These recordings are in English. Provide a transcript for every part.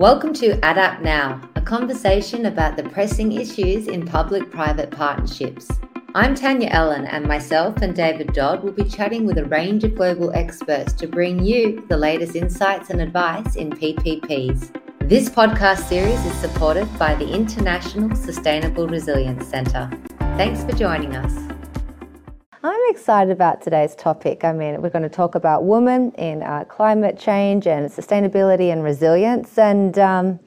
Welcome to ADAPT Now, a conversation about the pressing issues in public private partnerships. I'm Tanya Ellen, and myself and David Dodd will be chatting with a range of global experts to bring you the latest insights and advice in PPPs. This podcast series is supported by the International Sustainable Resilience Centre. Thanks for joining us. I'm excited about today's topic. I mean, we're going to talk about women in uh, climate change and sustainability and resilience. And, um,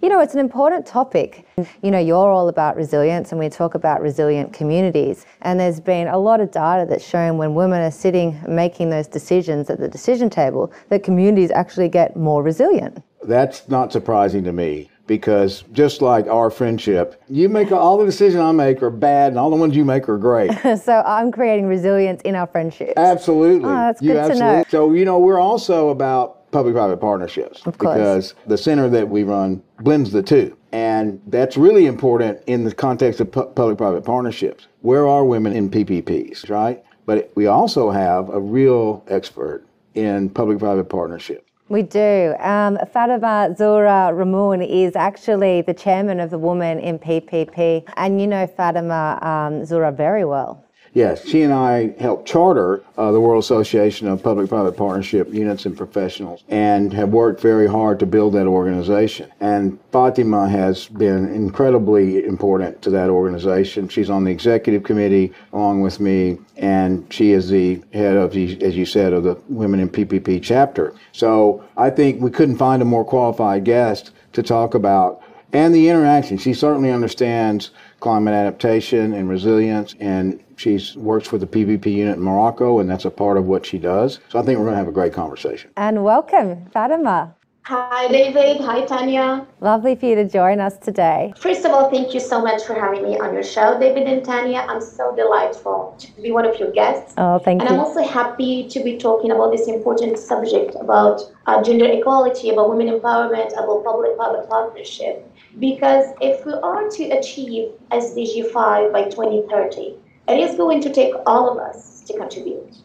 you know, it's an important topic. You know, you're all about resilience, and we talk about resilient communities. And there's been a lot of data that's shown when women are sitting making those decisions at the decision table, that communities actually get more resilient. That's not surprising to me because just like our friendship, you make all the decisions I make are bad, and all the ones you make are great. so I'm creating resilience in our friendship. Absolutely. Oh, that's you good absolutely. to know. So you know we're also about public-private partnerships Of because the center that we run blends the two. And that's really important in the context of pu- public-private partnerships. Where are women in PPPs, right? But we also have a real expert in public-private partnerships. We do. Um, Fatima Zohra Rahmoun is actually the chairman of the Women in PPP. And you know Fatima um, Zohra very well. Yes, she and I helped charter uh, the World Association of Public-Private Partnership Units and Professionals and have worked very hard to build that organization. And Fatima has been incredibly important to that organization. She's on the executive committee along with me, and she is the head of, the, as you said, of the Women in PPP chapter. So I think we couldn't find a more qualified guest to talk about and the interaction. She certainly understands climate adaptation and resilience, and she's works with the PPP unit in Morocco, and that's a part of what she does. So I think we're going to have a great conversation. And welcome, Fatima. Hi, David. Hi, Tanya. Lovely for you to join us today. First of all, thank you so much for having me on your show, David and Tanya. I'm so delightful to be one of your guests. Oh, thank you. And I'm also happy to be talking about this important subject about uh, gender equality, about women empowerment, about public-private partnership. Because if we are to achieve SDG 5 by 2030, it is going to take all of us to contribute.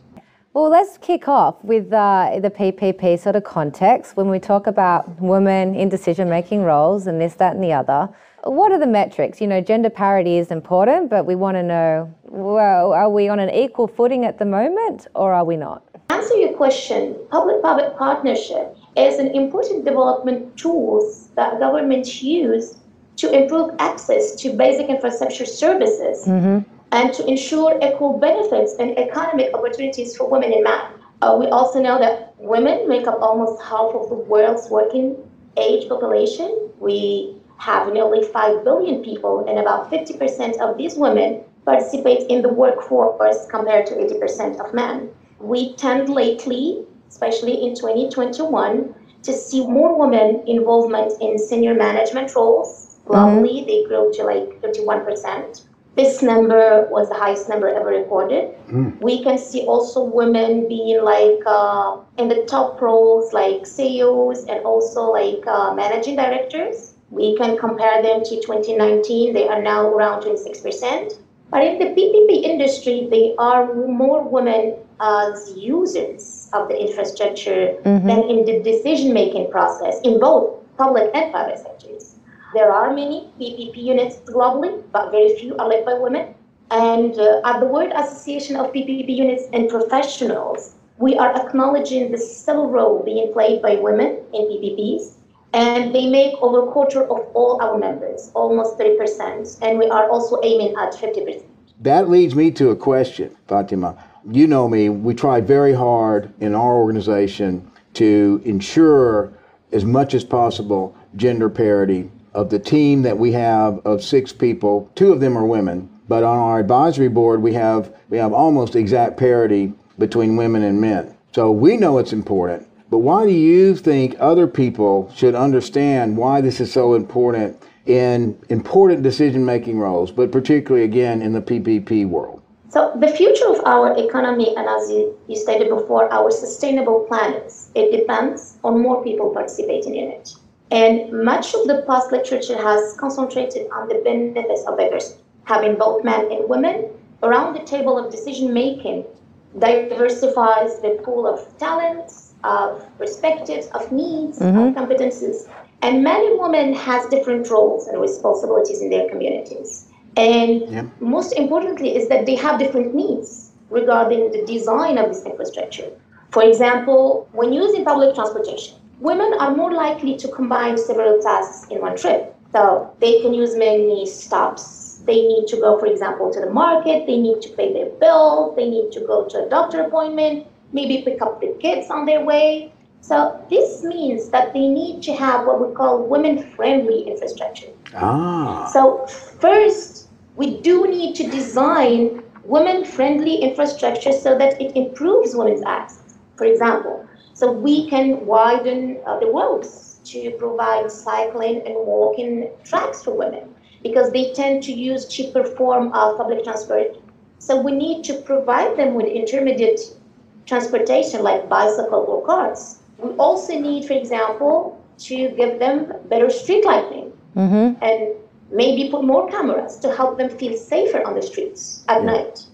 Well, let's kick off with uh, the PPP sort of context when we talk about women in decision making roles and this, that, and the other. What are the metrics? You know, gender parity is important, but we want to know well, are we on an equal footing at the moment or are we not? answer your question, public-private partnership is an important development tools that governments use to improve access to basic infrastructure services and to ensure equal benefits and economic opportunities for women and men. Uh, we also know that women make up almost half of the world's working age population. We have nearly 5 billion people, and about 50% of these women participate in the workforce compared to 80% of men. We tend lately, especially in 2021, to see more women involvement in senior management roles. Globally, they grew to like 31%. This number was the highest number ever recorded. We can see also women being like uh, in the top roles, like CEOs and also like uh, managing directors. We can compare them to 2019. They are now around 26%. But in the PPP industry, they are more women as users of the infrastructure than in the decision-making process in both public and private sectors. There are many PPP units globally, but very few are led by women. And uh, at the World Association of PPP Units and Professionals, we are acknowledging the stellar role being played by women in PPPs. And they make over a quarter of all our members, almost 30%. And we are also aiming at 50%. That leads me to a question, Fatima. You know me, we try very hard in our organization to ensure as much as possible gender parity. Of the team that we have of six people, two of them are women, but on our advisory board we have we have almost exact parity between women and men. So we know it's important, but why do you think other people should understand why this is so important in important decision making roles, but particularly again in the PPP world? So the future of our economy, and as you, you stated before, our sustainable planets, it depends on more people participating in it. And much of the past literature has concentrated on the benefits of diversity, having both men and women around the table of decision making diversifies the pool of talents, of perspectives, of needs, of mm-hmm. competences, And men and women has different roles and responsibilities in their communities. And Yeah. most importantly is that they have different needs regarding the design of this infrastructure. For example, when using public transportation, women are more likely to combine several tasks in one trip. So they can use many stops. They need to go, for example, to the market, they need to pay their bills, they need to go to a doctor appointment, maybe pick up the kids on their way. So this means that they need to have what we call women-friendly infrastructure. Ah. So first, we do need to design women-friendly infrastructure so that it improves women's access. For example, so we can widen uh, the roads to provide cycling and walking tracks for women because they tend to use cheaper form of public transport. So we need to provide them with intermediate transportation like bicycle or cars. We also need, for example, to give them better street lighting and maybe put more cameras to help them feel safer on the streets at night.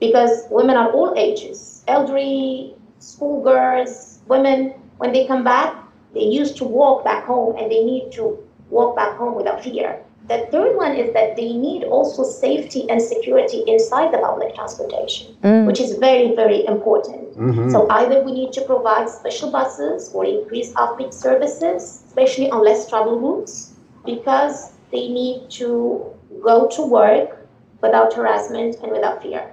Because women are all ages, elderly, schoolgirls, women, when they come back, they used to walk back home and they need to walk back home without fear. The third one is that they need also safety and security inside the public transportation, mm. which is very, very important. Mm-hmm. So either we need to provide special buses or increase off-peak services, especially on less travel routes, because they need to go to work without harassment and without fear.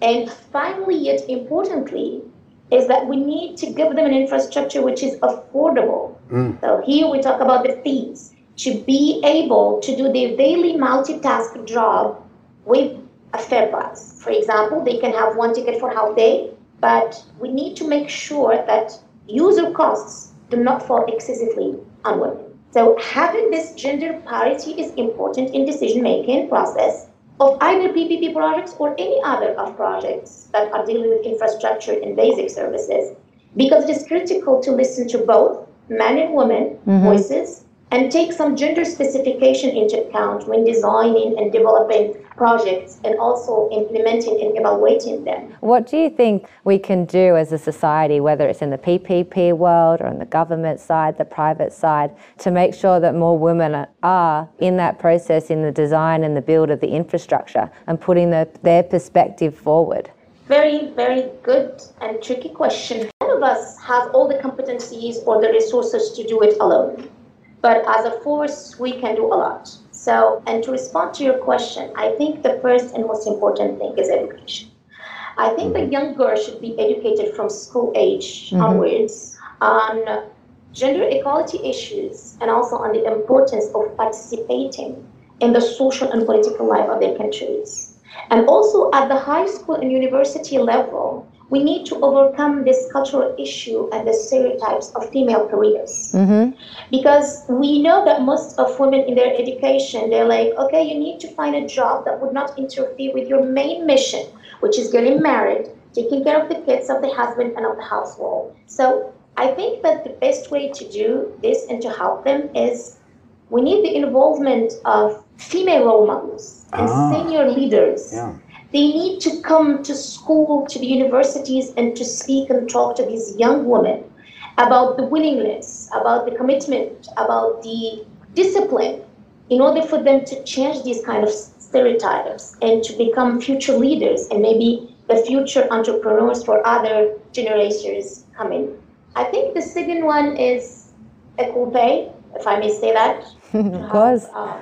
And finally, yet importantly, is that we need to give them an infrastructure which is affordable. Mm. So here we talk about the fees to be able to do their daily multitask job with a fair price. For example, they can have one ticket for half day, but we need to make sure that user costs do not fall excessively on women. So having this gender parity is important in decision making process of either PPP projects or any other of projects that are dealing with infrastructure and basic services, because it is critical to listen to both men and women mm-hmm. voices and take some gender specification into account when designing and developing projects and also implementing and evaluating them. What do you think we can do as a society, whether it's in the PPP world or on the government side, the private side, to make sure that more women are in that process in the design and the build of the infrastructure and putting the, their perspective forward? Very, very good and tricky question. None of us have all the competencies or the resources to do it alone. But as a force, we can do a lot. So, and to respond to your question, I think the first and most important thing is education. I think the mm-hmm. young girl should be educated from school age mm-hmm. onwards on gender equality issues and also on the importance of participating in the social and political life of their countries. And also at the high school and university level, we need to overcome this cultural issue and the stereotypes of female careers. Mm-hmm. Because we know that most of women in their education, they're like, okay, you need to find a job that would not interfere with your main mission, which is getting married, taking care of the kids, of the husband, and of the household. So I think that the best way to do this and to help them is we need the involvement of female role models and Ah. senior leaders. Yeah. They need to come to school, to the universities, and to speak and talk to these young women about the willingness, about the commitment, about the discipline, in order for them to change these kind of stereotypes and to become future leaders and maybe the future entrepreneurs for other generations coming. I think the second one is a pay, if I may say that. of course. Uh,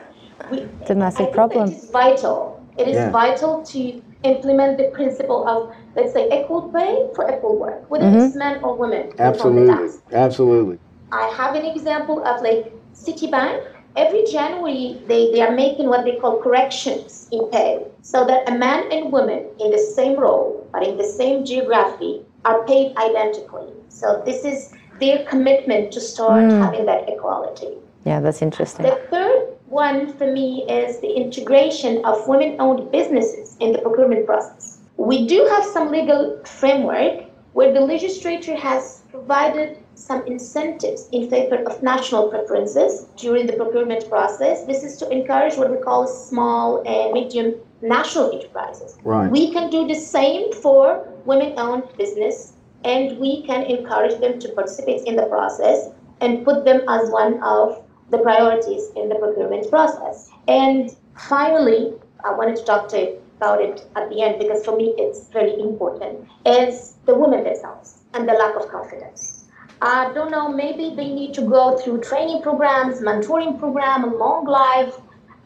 we- It's a massive I think problem. It is vital. It is Yeah. vital to implement the principle of, let's say, equal pay for equal work, whether Mm-hmm. it's men or women. who perform the Absolutely. Absolutely. I have an example of like Citibank. Every January, they, they are making what they call corrections in pay, so that a man and woman in the same role, but in the same geography, are paid identically. So this is their commitment to start Mm. having that equality. Yeah, that's interesting. The third one for me is the integration of women owned businesses in the procurement process. We do have some legal framework where the legislature has provided some incentives in favor of national preferences during the procurement process. This is to encourage what we call small and medium national enterprises. Right. We can do the same for women owned business and we can encourage them to participate in the process and put them as one of the priorities in the procurement process. And finally, I wanted to talk to you about it at the end because for me it's very important, is the women themselves and the lack of confidence. I don't know, maybe they need to go through training programs, mentoring program, long life,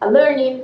learning,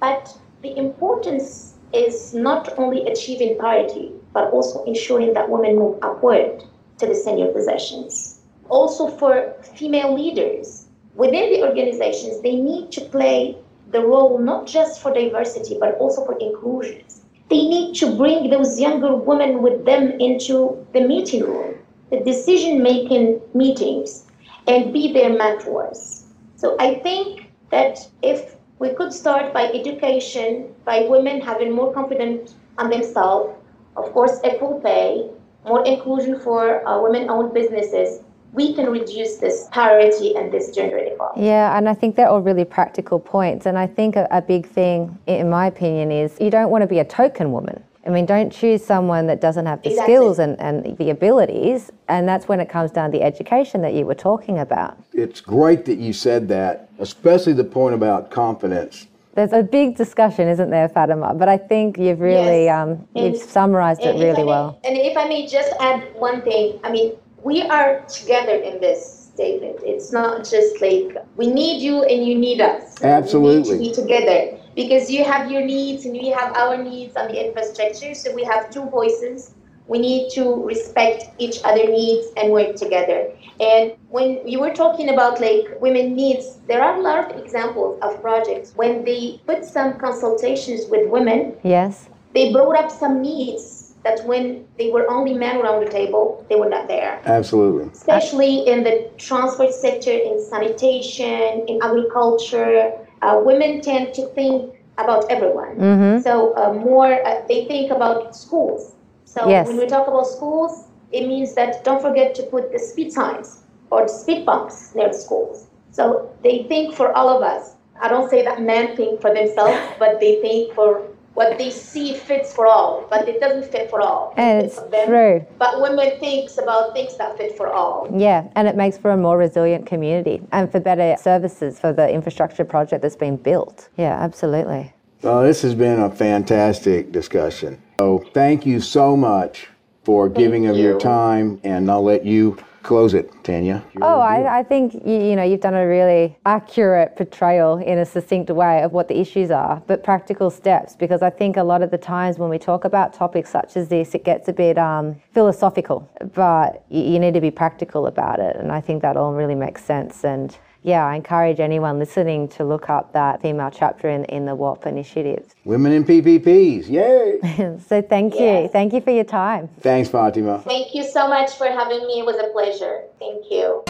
but the importance is not only achieving parity, but also ensuring that women move upward to the senior positions. Also for female leaders within the organizations, they need to play the role not just for diversity, but also for inclusion. They need to bring those younger women with them into the meeting room, the decision making meetings, and be their mentors. So I think that if we could start by education, by women having more confidence on themselves, of course, equal pay, more inclusion for uh, women owned businesses, we can reduce this parity and this gender inequality. Yeah, and I think they're all really practical points. And I think a, a big thing, in my opinion, is you don't want to be a token woman. I mean, don't choose someone that doesn't have the Exactly. skills and, and the abilities. And that's when it comes down to the education that you were talking about. It's great that you said that, especially the point about confidence. There's a big discussion, isn't there, Fatima? But I think you've really Yes. um, you've And- summarized it And I really may- well. And if I may just add one thing, I mean, we are together in this, David. It's not just like we need you and you need us. Absolutely. We need to be together because you have your needs and we have our needs on the infrastructure. So we have two voices. We need to respect each other needs and work together. And when you were talking about like women needs, there are a lot of examples of projects when they put some consultations with women Yes. they brought up some needs that when they were only men around the table, they were not there. Absolutely. Especially in the transport sector, in sanitation, in agriculture, uh, women tend to think about everyone. Mm-hmm. So uh, more, uh, they think about schools. So Yes. when we talk about schools, it means that don't forget to put the speed signs or the speed bumps near the schools. So they think for all of us. I don't say that men think for themselves, but they think for what they see fits for all, but it doesn't fit for all. And fits it's for them. true. But women thinks about things that fit for all. Yeah, and it makes for a more resilient community and for better services for the infrastructure project that's been built. Yeah, absolutely. Well, this has been a fantastic discussion. So thank you so much for giving of your time, and I'll let you close it, Tanya. Oh, I, I think you, you know you've done a really accurate portrayal in a succinct way of what the issues are, but practical steps. Because I think a lot of the times when we talk about topics such as this, it gets a bit um, philosophical, but you, you need to be practical about it, and I think that all really makes sense. And yeah, I encourage anyone listening to look up that female chapter in, in the WAP initiative. Women in PPPs, yay! So thank you, thank you for your time. Thanks, Fatima. Thank you so much for having me. It was a pleasure. Thank you.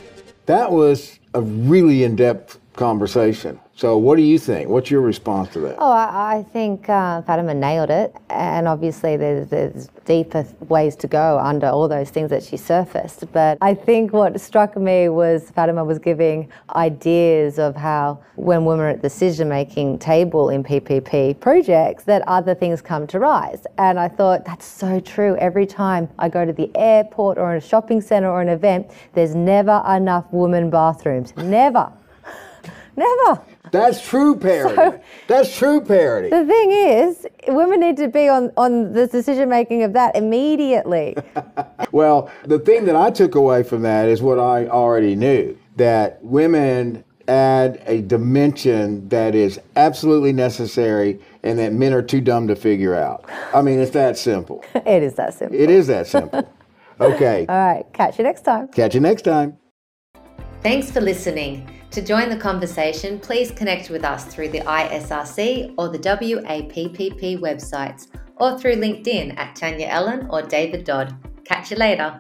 That was a really in-depth conversation. So, what do you think? What's your response to that? Oh, I, I think uh, Fatima nailed it, and obviously there's, there's deeper ways to go under all those things that she surfaced. But I think what struck me was Fatima was giving ideas of how when women are at the decision-making table in PPP projects, that other things come to rise. And I thought that's so true. Every time I go to the airport or in a shopping centre or an event, there's never enough women bathrooms. Never. Never. That's true parity. That's true parity. The thing is, women need to be on, on the decision making of that immediately. Well, the thing that I took away from that is what I already knew that women add a dimension that is absolutely necessary and that men are too dumb to figure out. I mean, it's that simple. it is that simple. It is that simple. Okay. All right, catch you next time. Catch you next time. Thanks for listening. To join the conversation, please connect with us through the ISRC or the WAPPP websites or through LinkedIn at Tanya Ellen or David Dodd. Catch you later.